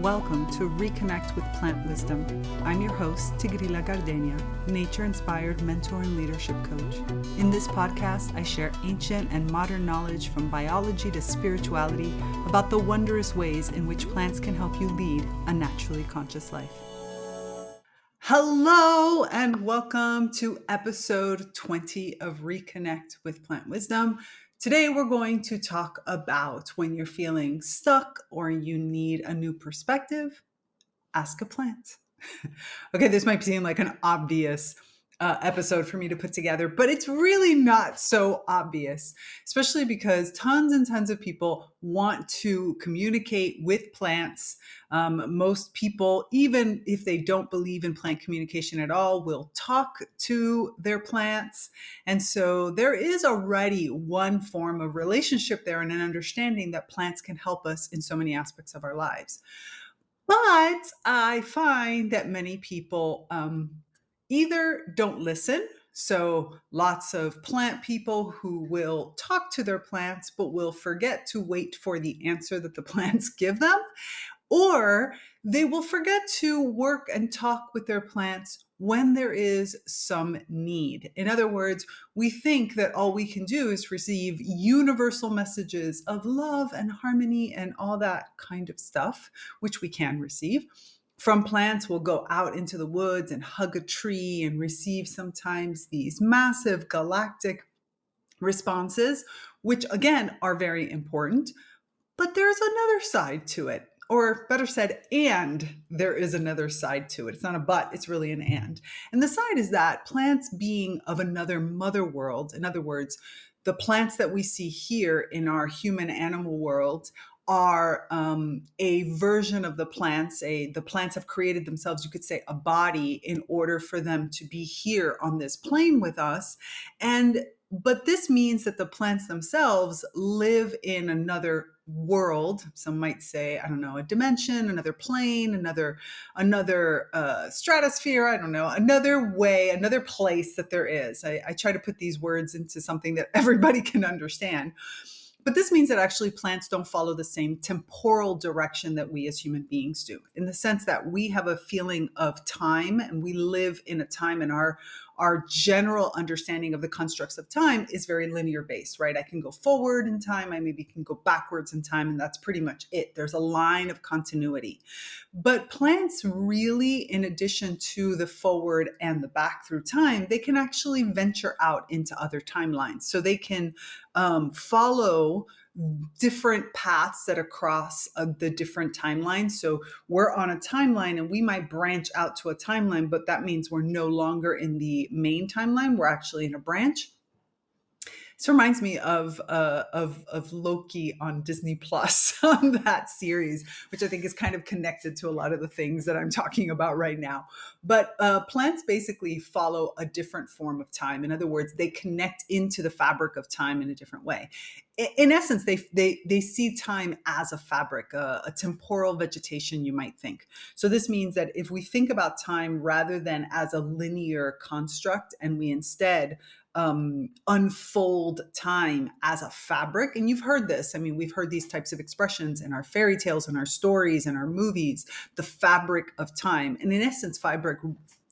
Welcome to Reconnect with Plant Wisdom. I'm your host, Tigrilla Gardenia, nature inspired mentor and leadership coach. In this podcast, I share ancient and modern knowledge from biology to spirituality about the wondrous ways in which plants can help you lead a naturally conscious life. Hello, and welcome to episode 20 of Reconnect with Plant Wisdom. Today, we're going to talk about when you're feeling stuck or you need a new perspective, ask a plant. okay, this might seem like an obvious uh, episode for me to put together, but it's really not so obvious, especially because tons and tons of people want to communicate with plants. Um, most people, even if they don't believe in plant communication at all, will talk to their plants. And so there is already one form of relationship there and an understanding that plants can help us in so many aspects of our lives. But I find that many people, um, either don't listen. So, lots of plant people who will talk to their plants, but will forget to wait for the answer that the plants give them, or they will forget to work and talk with their plants when there is some need. In other words, we think that all we can do is receive universal messages of love and harmony and all that kind of stuff, which we can receive from plants will go out into the woods and hug a tree and receive sometimes these massive galactic responses, which again are very important. But there's another side to it, or better said, and there is another side to it. It's not a but, it's really an and. And the side is that plants being of another mother world, in other words, the plants that we see here in our human animal world are um, a version of the plants a the plants have created themselves you could say a body in order for them to be here on this plane with us. And but this means that the plants themselves live in another world some might say i don't know a dimension another plane another another uh, stratosphere i don't know another way another place that there is. I, I try to put these words into something that everybody can understand but this means that actually plants don't follow the same temporal direction that we as human beings do, in the sense that we have a feeling of time and we live in a time in our our general understanding of the constructs of time is very linear based, right? I can go forward in time, I maybe can go backwards in time, and that's pretty much it. There's a line of continuity. But plants really, in addition to the forward and the back through time, they can actually venture out into other timelines. So they can um, follow different paths that across uh, the different timelines. So we're on a timeline and we might branch out to a timeline, but that means we're no longer in the main timeline. We're actually in a branch. This reminds me of uh, of of Loki on Disney Plus on that series, which I think is kind of connected to a lot of the things that I'm talking about right now. But uh, plants basically follow a different form of time. In other words, they connect into the fabric of time in a different way. In essence, they they they see time as a fabric, a, a temporal vegetation, you might think. So this means that if we think about time rather than as a linear construct, and we instead um, unfold time as a fabric. And you've heard this. I mean, we've heard these types of expressions in our fairy tales and our stories and our movies, the fabric of time. And in essence, fabric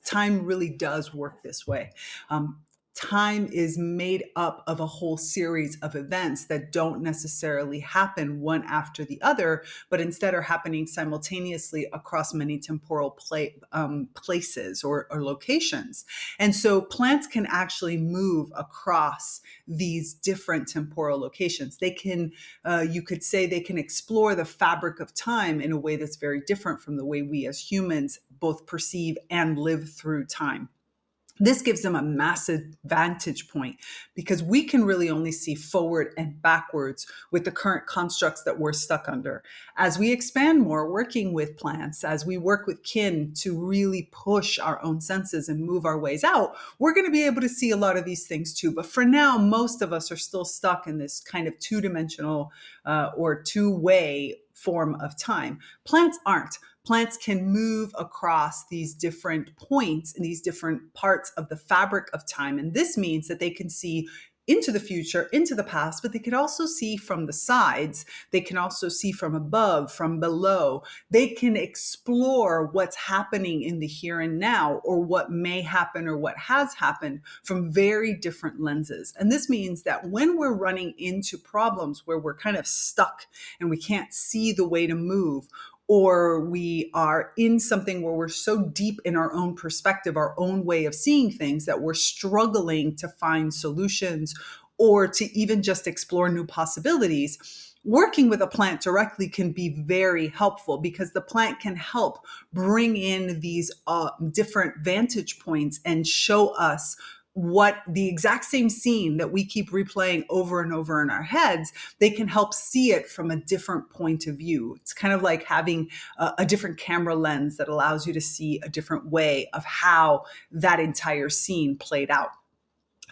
time really does work this way. Um, time is made up of a whole series of events that don't necessarily happen one after the other, but instead are happening simultaneously across many temporal play, um, places or, or locations. And so plants can actually move across these different temporal locations. They can, uh, you could say, they can explore the fabric of time in a way that's very different from the way we as humans both perceive and live through time this gives them a massive vantage point because we can really only see forward and backwards with the current constructs that we're stuck under. As we expand more working with plants, as we work with kin to really push our own senses and move our ways out, we're going to be able to see a lot of these things too. But for now, most of us are still stuck in this kind of two dimensional uh, or two way form of time. Plants aren't plants can move across these different points in these different parts of the fabric of time. And this means that they can see into the future, into the past, but they can also see from the sides. They can also see from above, from below. They can explore what's happening in the here and now or what may happen or what has happened from very different lenses. And this means that when we're running into problems where we're kind of stuck and we can't see the way to move, or we are in something where we're so deep in our own perspective, our own way of seeing things, that we're struggling to find solutions or to even just explore new possibilities. Working with a plant directly can be very helpful because the plant can help bring in these uh, different vantage points and show us what the exact same scene that we keep replaying over and over in our heads, they can help see it from a different point of view. It's kind of like having a, a, different camera lens that allows you to see a different way of how that entire scene played out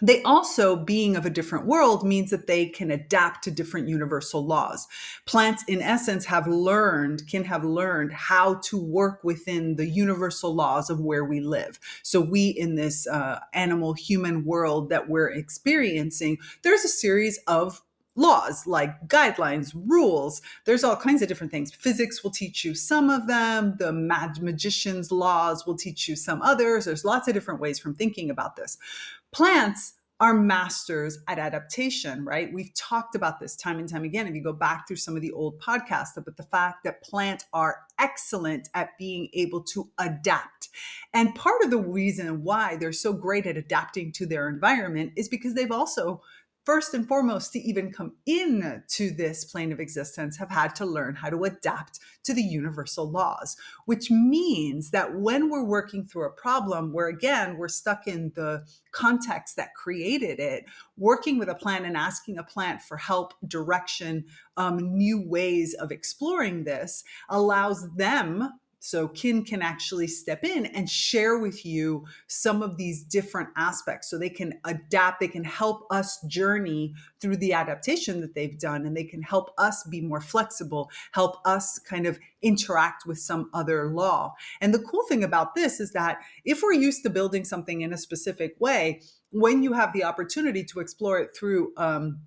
they also being of a different world means that they can adapt to different universal laws. Plants in essence have learned can have learned how to work within the universal laws of where we live. So we in this uh, animal human world that we're experiencing there's a series of laws like guidelines, rules. There's all kinds of different things. Physics will teach you some of them. The mag- magician's laws will teach you some others. There's lots of different ways from thinking about this. Plants are masters at adaptation, right? We've talked about this time and time again. If you go back through some of the old podcasts about the fact that plants are excellent at being able to adapt. And part of the reason why they're so great at adapting to their environment is because they've also first and foremost to even come in to this plane of existence have had to learn how to adapt to the universal laws which means that when we're working through a problem where again we're stuck in the context that created it working with a plant and asking a plant for help direction um, new ways of exploring this allows them so kin can actually step in and share with you some of these different aspects so they can adapt, they can help us journey through the adaptation that they've done and they can help us be more flexible, help us kind of interact with some other law. And the cool thing about this is that if we're used to building something in a specific way, when you have the opportunity to explore it through um,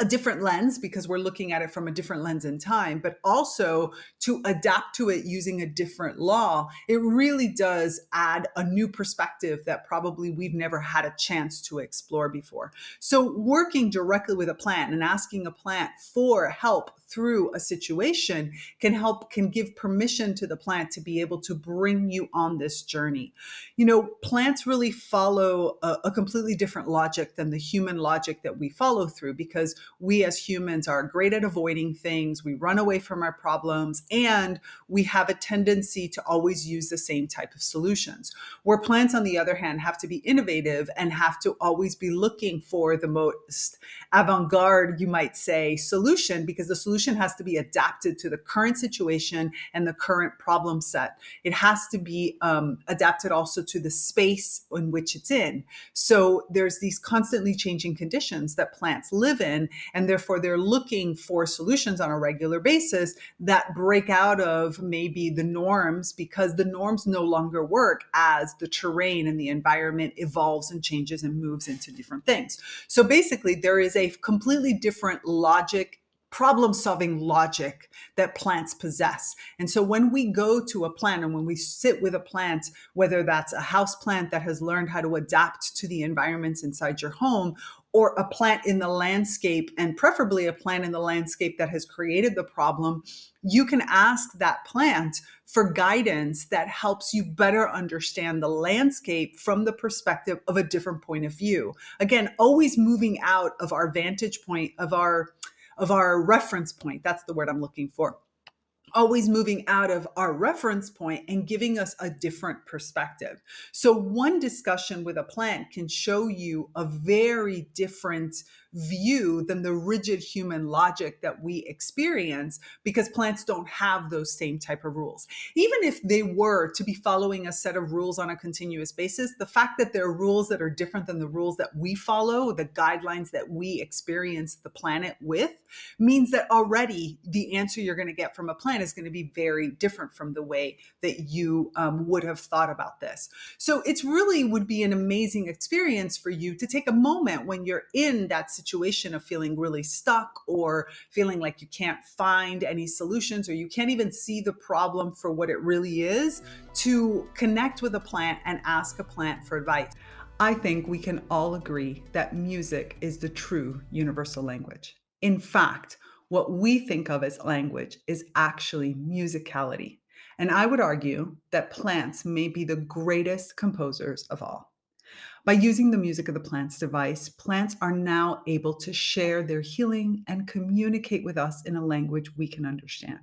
a different lens because we're looking at it from a different lens in time, but also to adapt to it using a different law, it really does add a new perspective that probably we've never had a chance to explore before. So, working directly with a plant and asking a plant for help through a situation can help can give permission to the plant to be able to bring you on this journey. You know plants really follow a, a, completely different logic than the human logic that we follow through because we as humans are great at avoiding things we run away from our problems and we have a tendency to always use the same type of solutions. Where plants on the other hand have to be innovative and have to always be looking for the most avant-garde you might say solution because the solution solution has to be adapted to the current situation and the current problem set. It has to be um, adapted also to the space in which it's in. So there's these constantly changing conditions that plants live in, and therefore they're looking for solutions on a regular basis that break out of maybe the norms because the norms no longer work as the terrain and the environment evolves and changes and moves into different things. So basically, there is a completely different logic problem solving logic that plants possess. And so when we go to a plant and when we sit with a plant, whether that's a house plant that has learned how to adapt to the environments inside your home, or a plant in the landscape, and preferably a plant in the landscape that has created the problem, you can ask that plant for guidance that helps you better understand the landscape from the perspective of a different point of view. Again, always moving out of our vantage point, of our of our reference point. That's the word I'm looking for always moving out of our reference point and giving us a different perspective. So, one discussion with a plant can show you a very different view than the rigid human logic that we experience because plants don't have those same type of rules. Even if they were to be following a set of rules on a continuous basis, the fact that there are rules that are different than the rules that we follow, the guidelines that we experience the planet with, means that already the answer you're going to get from a plant is going to be very different from the way that you um, would have thought about this. So it's really would be an amazing experience for you to take a moment when you're in that situation of feeling really stuck or feeling like you can't find any solutions or you can't even see the problem for what it really is to connect with a plant and ask a plant for advice. I think we can all agree that music is the true universal language. In fact, what we think of as language is actually musicality. And I would argue that plants may be the greatest composers of all. By using the music of the plants device, plants are now able to share their healing and communicate with us in a language we can understand.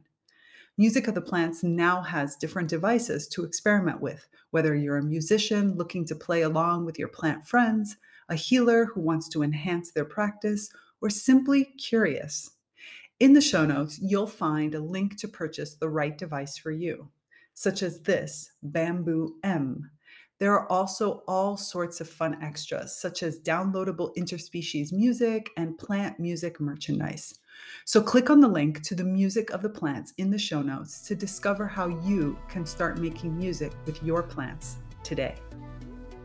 Music of the Plants now has different devices to experiment with, whether you're a musician looking to play along with your plant friends, a healer who wants to enhance their practice, or simply curious. In the show notes, you'll find a link to purchase the right device for you, such as this Bamboo M. There are also all sorts of fun extras, such as downloadable interspecies music and plant music merchandise. So click on the link to the music of the plants in the show notes to discover how you can start making music with your plants today.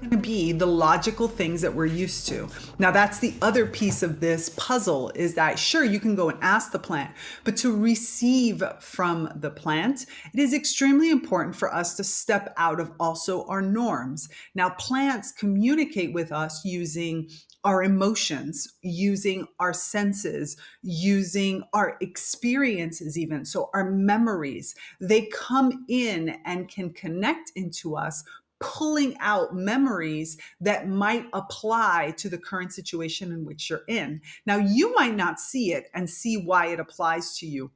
going to be the logical things that we're used to. Now, that's the other piece of this puzzle is that sure, you can go and ask the plant, but to receive from the plant, it is extremely important for us to step out of also our norms. Now, plants communicate with us using our emotions, using our senses, using our experiences, even. So, our memories, they come in and can connect into us pulling out memories that might apply to the current situation in which you're in. Now, you might not see it and see why it applies to you.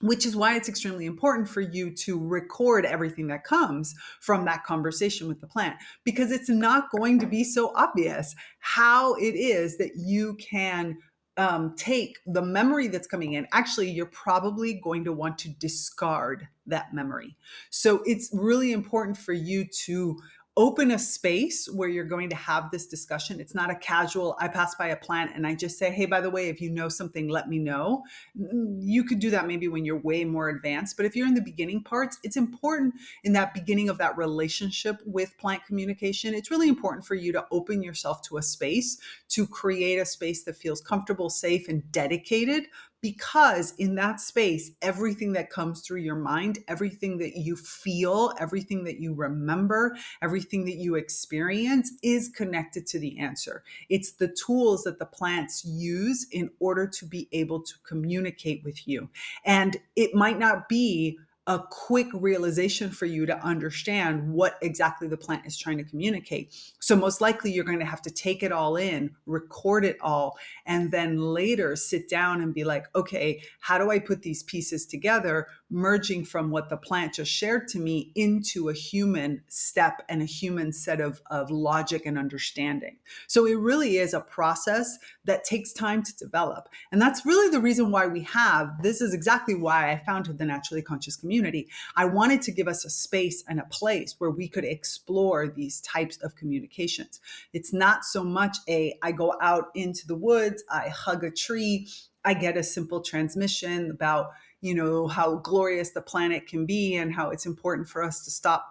Which is why it's extremely important for you to record everything that comes from that conversation with the plant, because it's not going to be so obvious how it is that you can um, take the memory that's coming in, actually, you're probably going to want to discard that memory. So it's really important for you to open a space where you're going to have this discussion. It's not a casual, I pass by a plant and I just say, hey, by the way, if you know something, let me know. You could do that maybe when you're way more advanced. But if you're in the beginning parts, it's important in that beginning of that relationship with plant communication. It's really important for you to open yourself to a space, to create a space that feels comfortable, safe, and dedicated because in that space, everything that comes through your mind, everything that you feel, everything that you remember, everything that you experience is connected to the answer. It's the tools that the plants use in order to be able to communicate with you. And it might not be a quick realization for you to understand what exactly the plant is trying to communicate. So, most likely, you're going to have to take it all in, record it all, and then later sit down and be like, okay, how do I put these pieces together, merging from what the plant just shared to me into a human step and a human set of, of logic and understanding? So, it really is a process that takes time to develop. And that's really the reason why we have this is exactly why I founded the Naturally Conscious Community. I wanted to give us a space and a place where we could explore these types of communications. It's not so much a I go out into the woods, I hug a tree, I get a simple transmission about, you know, how glorious the planet can be and how it's important for us to stop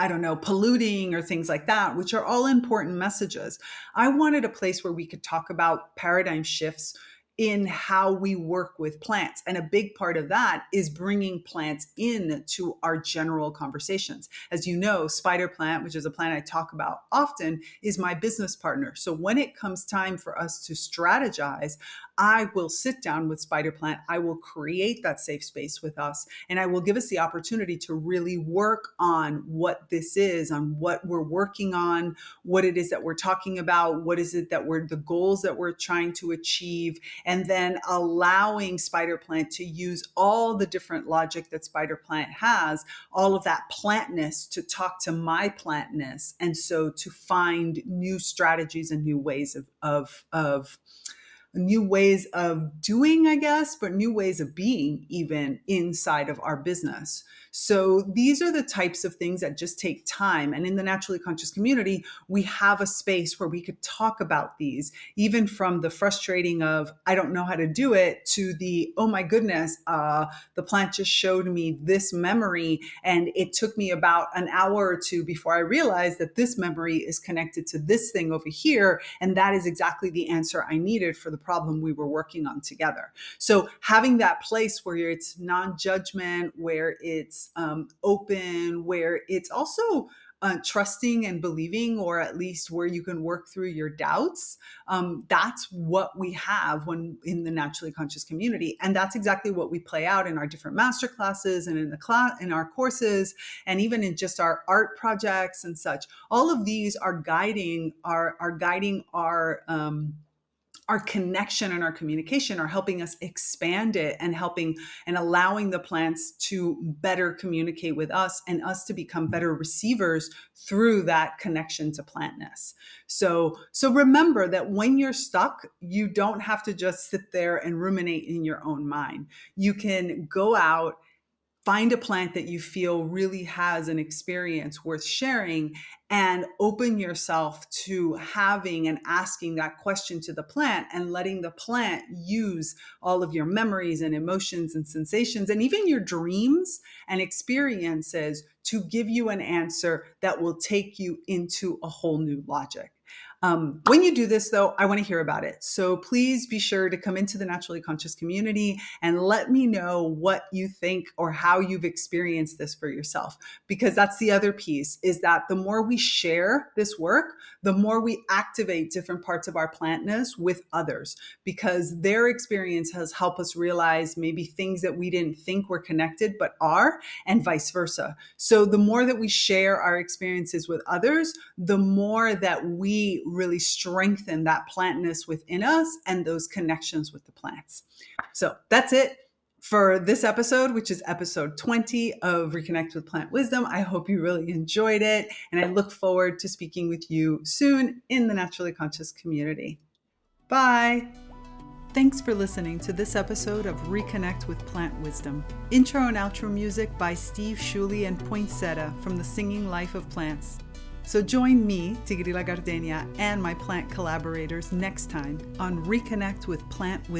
I don't know, polluting or things like that, which are all important messages. I wanted a place where we could talk about paradigm shifts in how we work with plants. And a big part of that is bringing plants in to our general conversations. As you know, Spider Plant, which is a plant I talk about often, is my business partner. So when it comes time for us to strategize, I will sit down with Spider Plant. I will create that safe space with us, and I will give us the opportunity to really work on what this is, on what we're working on, what it is that we're talking about, what is it that we're the goals that we're trying to achieve, and then allowing Spider Plant to use all the different logic that Spider Plant has, all of that plantness to talk to my plantness, and so to find new strategies and new ways of of of new ways of doing, I guess, but new ways of being even inside of our business. So these are the types of things that just take time. And in the naturally conscious community, we have a space where we could talk about these, even from the frustrating of, I don't know how to do it, to the, oh my goodness, uh, the plant just showed me this memory. And it took me about an hour or two before I realized that this memory is connected to this thing over here. And that is exactly the answer I needed for the problem we were working on together. So having that place where it's non judgment, where it's um, open, where it's also uh, trusting and believing, or at least where you can work through your doubts. Um, that's what we have when in the naturally conscious community, and that's exactly what we play out in our different master classes and in the class in our courses, and even in just our art projects and such. All of these are guiding our are guiding our um, our connection and our communication are helping us expand it and helping and allowing the plants to better communicate with us and us to become better receivers through that connection to plantness. So so remember that when you're stuck you don't have to just sit there and ruminate in your own mind. You can go out find a plant that you feel really has an experience worth sharing and open yourself to having and asking that question to the plant and letting the plant use all of your memories and emotions and sensations and even your dreams and experiences to give you an answer that will take you into a whole new logic. Um, when you do this, though, I want to hear about it. So please be sure to come into the Naturally Conscious community and let me know what you think or how you've experienced this for yourself. Because that's the other piece is that the more we share this work, the more we activate different parts of our plantness with others because their experience has helped us realize maybe things that we didn't think were connected but are, and vice versa. So the more that we share our experiences with others, the more that we really strengthen that plantness within us and those connections with the plants. So that's it for this episode, which is episode 20 of Reconnect with Plant Wisdom. I hope you really enjoyed it, and I look forward to speaking with you soon in the Naturally Conscious community. Bye. Thanks for listening to this episode of Reconnect with Plant Wisdom. Intro and outro music by Steve Sciulli and Poinsettia from the Singing Life of Plants. So join me, Tigrilla Gardenia, and my plant collaborators next time on Reconnect with Plant Wisdom.